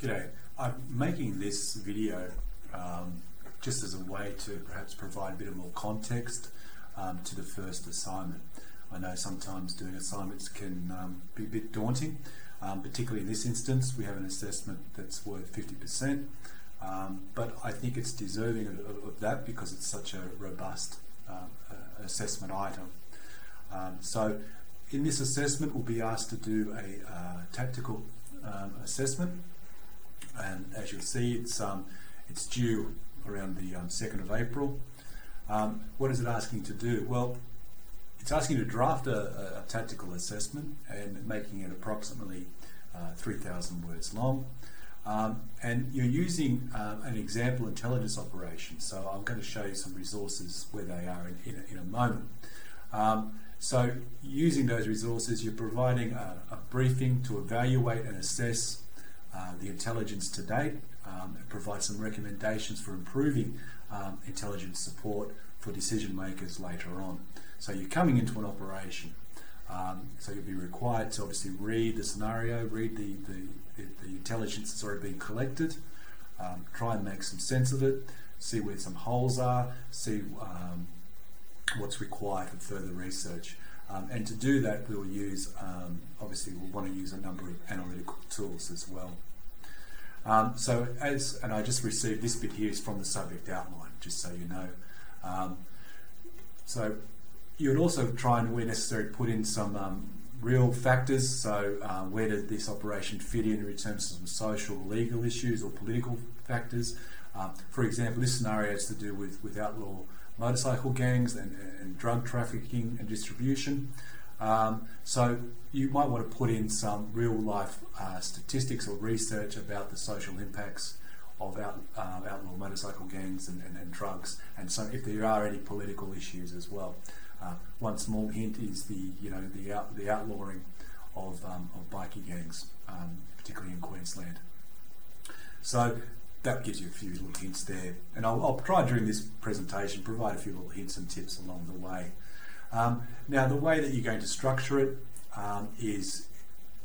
G'day. I'm making this video um, just as a way to perhaps provide a bit of more context um, to the first assignment. I know sometimes doing assignments can um, be a bit daunting, um, particularly in this instance. We have an assessment that's worth 50%, um, but I think it's deserving of, of, that because it's such a robust uh, assessment item. so in this assessment, we'll be asked to do a uh, tactical assessment and as you'll see, it's um, it's due around the um, 2nd of April. Um, what is it asking to do? Well, it's asking to draft a, a, tactical assessment and making it approximately uh, 3,000 words long. Um, and you're using uh, an example intelligence operation. So I'm going to show you some resources where they are in, in, a, in a, moment. Um, so using those resources, you're providing a, a briefing to evaluate and assess uh, the intelligence to date um, provide some recommendations for improving um, intelligence support for decision makers later on. So you're coming into an operation. Um, so you'll be required to obviously read the scenario, read the, the, the intelligence that's already been collected, um, try and make some sense of it, see where some holes are, see um, what's required for further research. Um, and to do that, we'll use, um, obviously, we'll want to use a number of analytical tools as well. Um, so, as, and I just received this bit here is from the subject outline, just so you know. Um, so, you would also try and, where necessary, put in some um, real factors. So, uh, where does this operation fit in in terms of some social, legal issues or political factors? Uh, for example, this scenario has to do with, with outlaw motorcycle gangs and, and drug trafficking and distribution. Um, so you might want to put in some real life uh, statistics or research about the social impacts of out, uh, outlaw motorcycle gangs and, and, and, drugs, and so if there are any political issues as well. Uh, one small hint is the you know the out, the outlawing of um, of bikie gangs, um, particularly in Queensland. So that gives you a few little hints there. And I'll, I'll, try during this presentation provide a few little hints and tips along the way. Um, now, the way that you're going to structure it um, is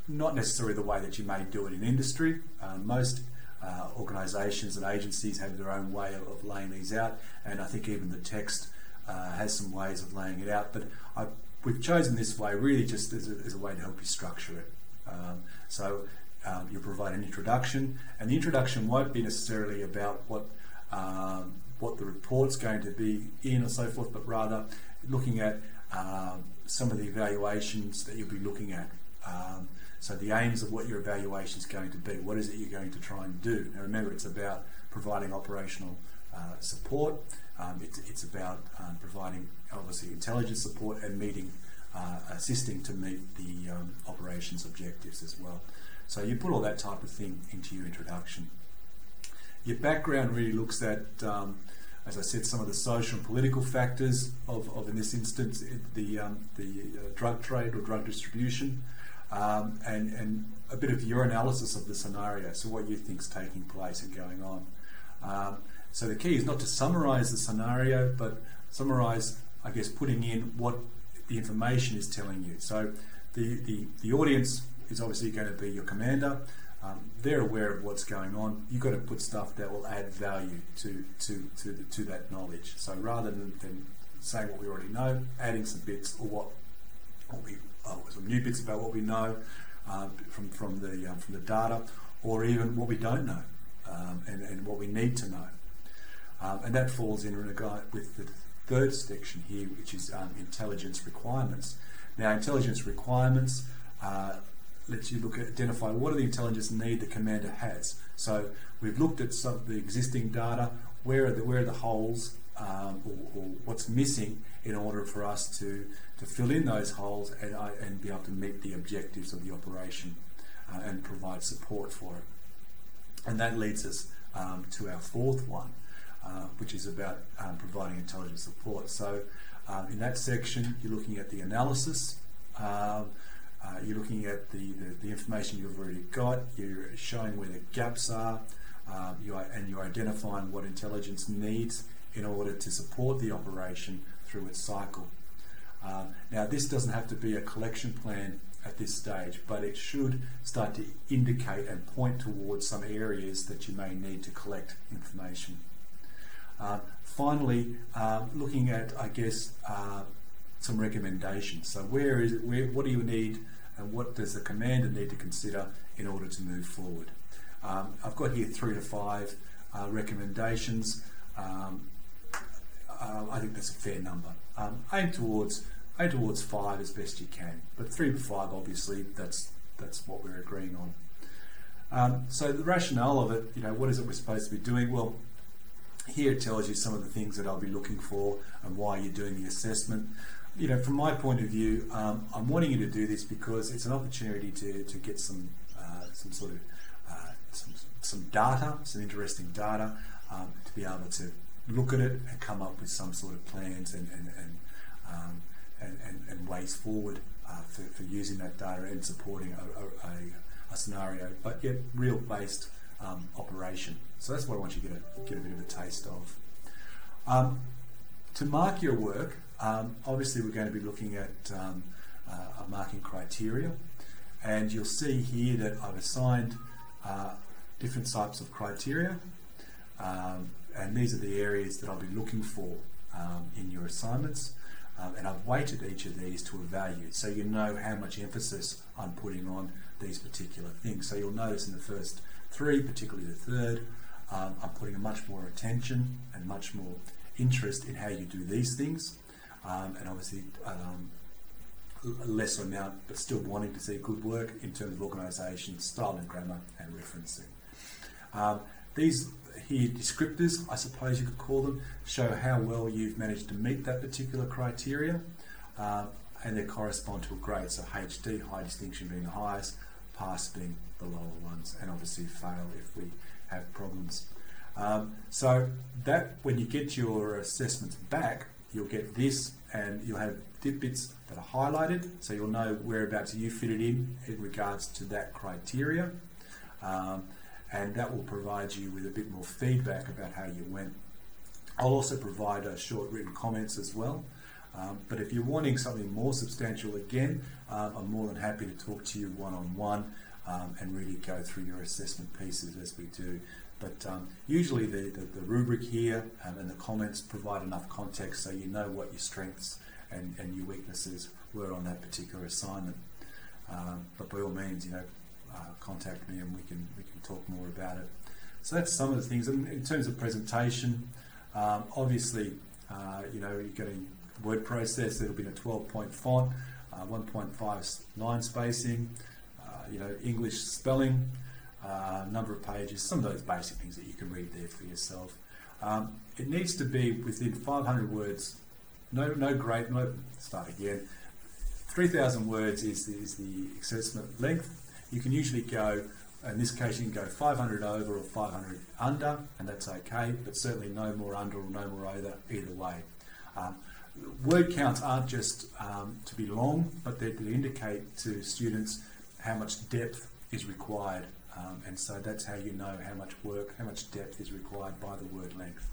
not necessarily the way that you may do it in industry. Um, most uh, organisations and agencies have their own way of, of, laying these out, and I think even the text uh, has some ways of laying it out. But I, we've chosen this way really just as a, as a way to help you structure it. Um, so um, you'll provide an introduction, and the introduction won't be necessarily about what um, what the report's going to be in or so forth, but rather looking at um, some of the evaluations that you'll be looking at. Um, so the aims of what your evaluation is going to be. What is it you're going to try and do? Now remember, it's about providing operational uh, support. Um, it's, it's, about um, providing obviously intelligence support and meeting, uh, assisting to meet the um, operations objectives as well. So you put all that type of thing into your introduction. Your background really looks at, um, as I said, some of the social and political factors of, of in this instance, the, um, the uh, drug trade or drug distribution, um, and, and a bit of your analysis of the scenario, so what you think is taking place and going on. Um, so the key is not to summarize the scenario, but summarize, I guess, putting in what the information is telling you. So the, the, the audience is obviously going to be your commander. Um, they're aware of what's going on. You've got to put stuff that will add value to to to, the, to that knowledge. So rather than, than saying what we already know, adding some bits or what what we oh, some new bits about what we know uh, from from the um, from the data, or even what we don't know um, and and what we need to know. Um, and that falls in regard with the third section here, which is um, intelligence requirements. Now, intelligence requirements. Uh, lets you look at identify what are the intelligence need the commander has. So we've looked at some of the existing data, where are the where are the holes um, or, or, what's missing in order for us to, to fill in those holes and, uh, and be able to meet the objectives of the operation uh, and provide support for it. And that leads us um, to our fourth one, uh, which is about um, providing intelligence support. So um, in that section, you're looking at the analysis. Um, uh, you're looking at the, the, the, information you've already got, you're showing where the gaps are, um, you are, and you're identifying what intelligence needs in order to support the operation through its cycle. Uh, now, this doesn't have to be a collection plan at this stage, but it should start to indicate and point towards some areas that you may need to collect information. Uh, finally, uh, looking at, I guess, uh, some recommendations. So where is it, where, what do you need and what does the commander need to consider in order to move forward? Um, I've got here three to five uh, recommendations. Um, uh, I think that's a fair number. Um, aim towards aim towards five as best you can, but three to five, obviously, that's that's what we're agreeing on. Um, so the rationale of it, you know, what is it we're supposed to be doing? Well, here it tells you some of the things that I'll be looking for and why you're doing the assessment. You know, from my point of view, um, I'm wanting you to do this because it's an opportunity to, to get some uh, some sort of uh, some, some data, some interesting data, um, to be able to look at it and come up with some sort of plans and and and, um, and, and, and, ways forward uh, for, for using that data and supporting a, a, a, scenario, but yet real based um, operation. So that's what I want you to get a, get a bit of a taste of. Um, to mark your work, um, obviously we're going to be looking at um, uh, a marking criteria, and you'll see here that I've assigned uh, different types of criteria, um, and these are the areas that I'll be looking for um, in your assignments. Um, and I've weighted each of these to a value so you know how much emphasis I'm putting on these particular things. So you'll notice in the first three, particularly the third, um, I'm putting much more attention and much more interest in how you do these things, um, and obviously um, a lesser amount, but still wanting to see good work in terms of organisation, style and grammar, and referencing. Um, these here descriptors, I suppose you could call them, show how well you've managed to meet that particular criteria, um, and they correspond to a grade. So HD, high distinction being the highest, pass being the lower ones, and obviously fail if we have problems. Um, so that when you get your assessments back, you'll get this, and you'll have dip bits that are highlighted, so you'll know whereabouts you fit it in in regards to that criteria, um, and that will provide you with a bit more feedback about how you went. I'll also provide a short written comments as well. Um, but if you're wanting something more substantial again, um, I'm more than happy to talk to you one on one and really go through your assessment pieces as we do. But um, usually the, the, the, rubric here um, and the comments provide enough context so you know what your strengths and, and your weaknesses were on that particular assignment. Um, but by all means, you know, uh, contact me and we can we can talk more about it. So that's some of the things. And in terms of presentation, um, obviously, uh, you know, you're getting word process. It'll be in a 12 point font, uh, 1.5 line spacing, uh, you know, English spelling, uh, number of pages, some of those basic things that you can read there for yourself. Um, it needs to be within 500 words. No, no great. No, start again. 3,000 words is the, is the assessment length. You can usually go, in this case, you can go 500 over or 500 under, and that's okay, but certainly no more under or no more over either way. Um, word counts aren't just um, to be long, but they're to indicate to students how much depth is required. Um, and so that's how you know how much work, how much depth is required by the word length.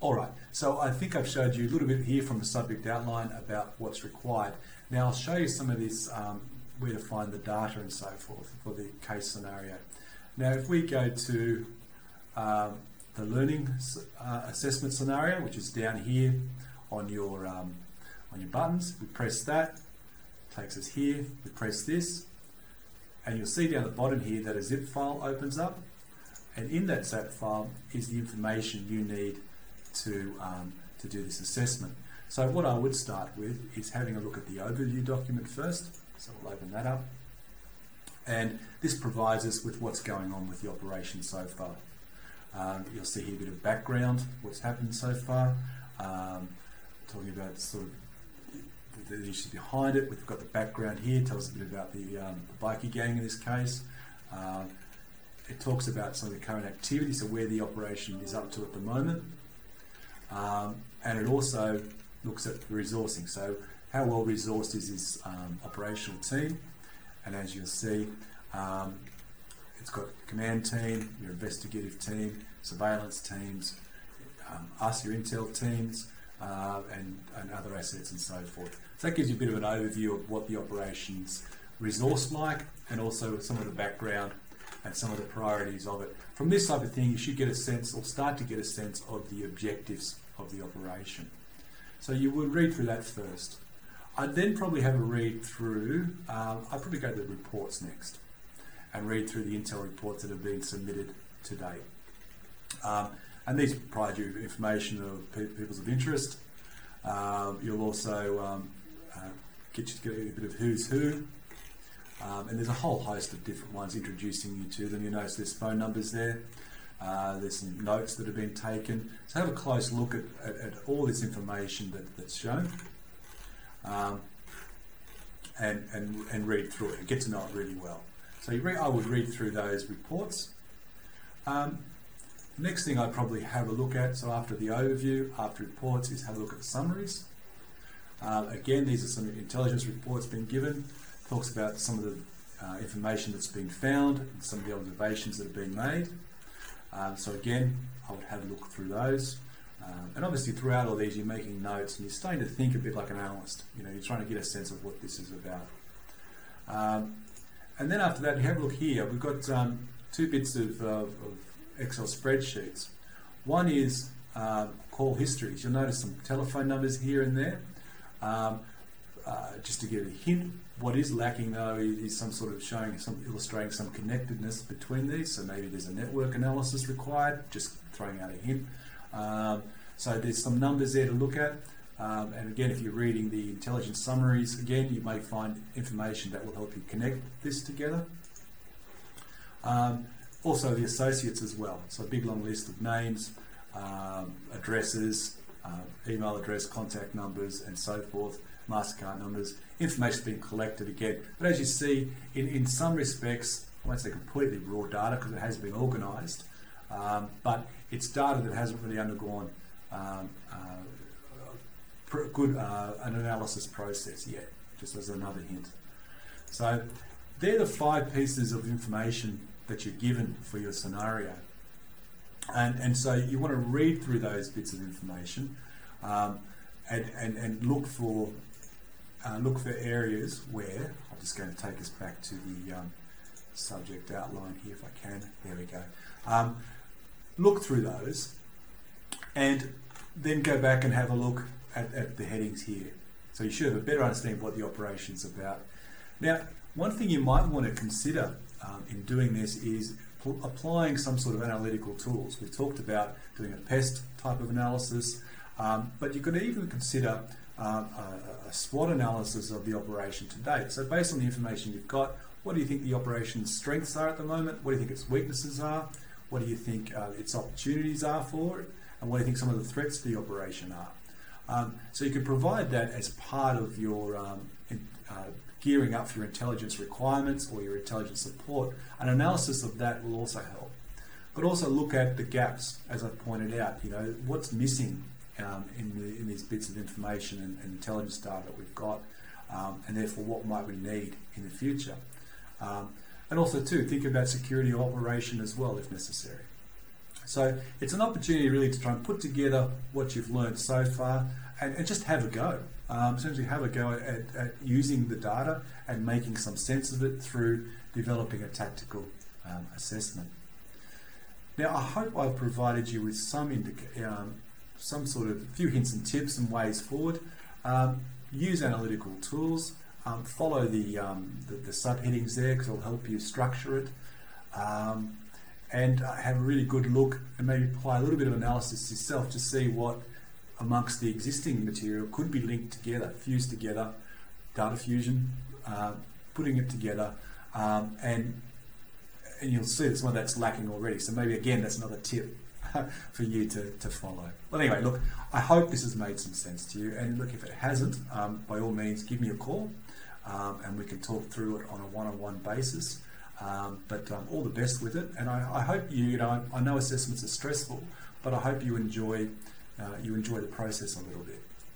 All right, so I think I've showed you a little bit here from the subject outline about what's required. Now I'll show you some of this, um, where to find the data and so forth for the case scenario. Now if we go to um, the learning uh, assessment scenario, which is down here on your, um, on your buttons, we press that, takes us here, we press this, and you'll see down the bottom here that a zip file opens up and in that zip file is the information you need to, um, to do this assessment. So what I would start with is having a look at the overview document first. So we'll open that up. And this provides us with what's going on with the operation so far. Um, you'll see here a bit of background, what's happened so far. Um, talking about sort of the, issues behind it. We've got the background here, tells us a bit about the, um, the bikie gang in this case. Uh, it talks about some of the current activities, so where the operation is up to at the moment. Um, and it also looks at resourcing, so how well resourced is this um, operational team. And as you'll see, um, it's got command team, your investigative team, surveillance teams, um, us, your intel teams, uh, and, and other assets and so forth. So that gives you a bit of an overview of what the operations resource like and also some of the background and some of the priorities of it. From this type of thing, you should get a sense or start to get a sense of the objectives of the operation. So you would read through that first. I'd then probably have a read through, um, I'd probably go to the reports next and read through the Intel reports that have been submitted to date. Um, and these provide you information of pe- people's of interest. Um, you'll also um, uh, get you to get a bit of who's who. Um, and there's a whole host of different ones introducing you to them. You notice there's phone numbers there. Uh, there's some notes that have been taken. So have a close look at, at, at all this information that, that's shown. Um, and, and, and read through it and get to know it really well. So I would read through those reports. Um, next thing I'd probably have a look at, so after the overview, after reports, is have a look at summaries. Uh, again, these are some intelligence reports being given. Talks about some of the uh, information that's been found, and some of the observations that have been made. Um, so again, I would have a look through those. Um, and obviously, throughout all these, you're making notes and you're starting to think a bit like an analyst. You know, you're trying to get a sense of what this is about. Um, and then after that, you have a look here. We've got um, two bits of, uh, of, Excel spreadsheets. One is um, call histories. You'll notice some telephone numbers here and there. Um, uh, just to give a hint, what is lacking though is some sort of showing some illustrating some connectedness between these. So maybe there's a network analysis required. Just throwing out a hint. Um, so there's some numbers there to look at. Um, and again, if you're reading the intelligence summaries, again, you may find information that will help you connect this together. Um, also, the associates as well. So, a big long list of names, um, addresses, uh, email address, contact numbers, and so forth, MasterCard numbers. Information being collected again. But as you see, in, in some respects, I won't say completely raw data because it has been organised, um, but it's data that hasn't really undergone um, uh, good uh, an analysis process yet, just as another hint. So they're the five pieces of information that you're given for your scenario. And, and so you want to read through those bits of information um, and, and, and look for uh, look for areas where I'm just going to take us back to the um, subject outline here if I can. There we go. Um, look through those and then go back and have a look at, at the headings here. So you should have a better understanding of what the operation is about. Now, one thing you might want to consider um, in doing this is pl- applying some sort of analytical tools. We've talked about doing a pest type of analysis, um, but you could even consider um, a, a, SWOT analysis of the operation to date. So, based on the information you've got, what do you think the operation's strengths are at the moment? What do you think its weaknesses are? What do you think uh, its opportunities are for it? And what do you think some of the threats to the operation are? Um, so you can provide that as part of your um, uh, gearing up for your intelligence requirements or your intelligence support. An analysis of that will also help. But also look at the gaps, as I've pointed out. You know what's missing um, in, the, in, these bits of information and, and intelligence data that we've got, um, and therefore what might we need in the future. Um, and also too, think about security operation as well if necessary. So it's an opportunity really to try and put together what you've learned so far and, and just have a go. Um, essentially, have a go at, at, using the data and making some sense of it through developing a tactical um, assessment. Now, I hope I've provided you with some um, some sort of few hints and tips and ways forward. Um, use analytical tools. Um, follow the, um, the, the subheadings there because it'll help you structure it. And uh, have a really good look and maybe apply a little bit of analysis yourself to see what amongst the existing material could be linked together, fused together, data fusion, uh, putting it together, um, and and you'll see some of that's lacking already. So maybe again, that's another tip for you to, to follow. Well, anyway, look, I hope this has made some sense to you. And look, if it hasn't, um, by all means, give me a call, um, and we can talk through it on a one-on-one basis. Um, but um, all the best with it, and I, I, hope you, you know, I know assessments are stressful, but I hope you enjoy uh, you enjoy the process a little bit.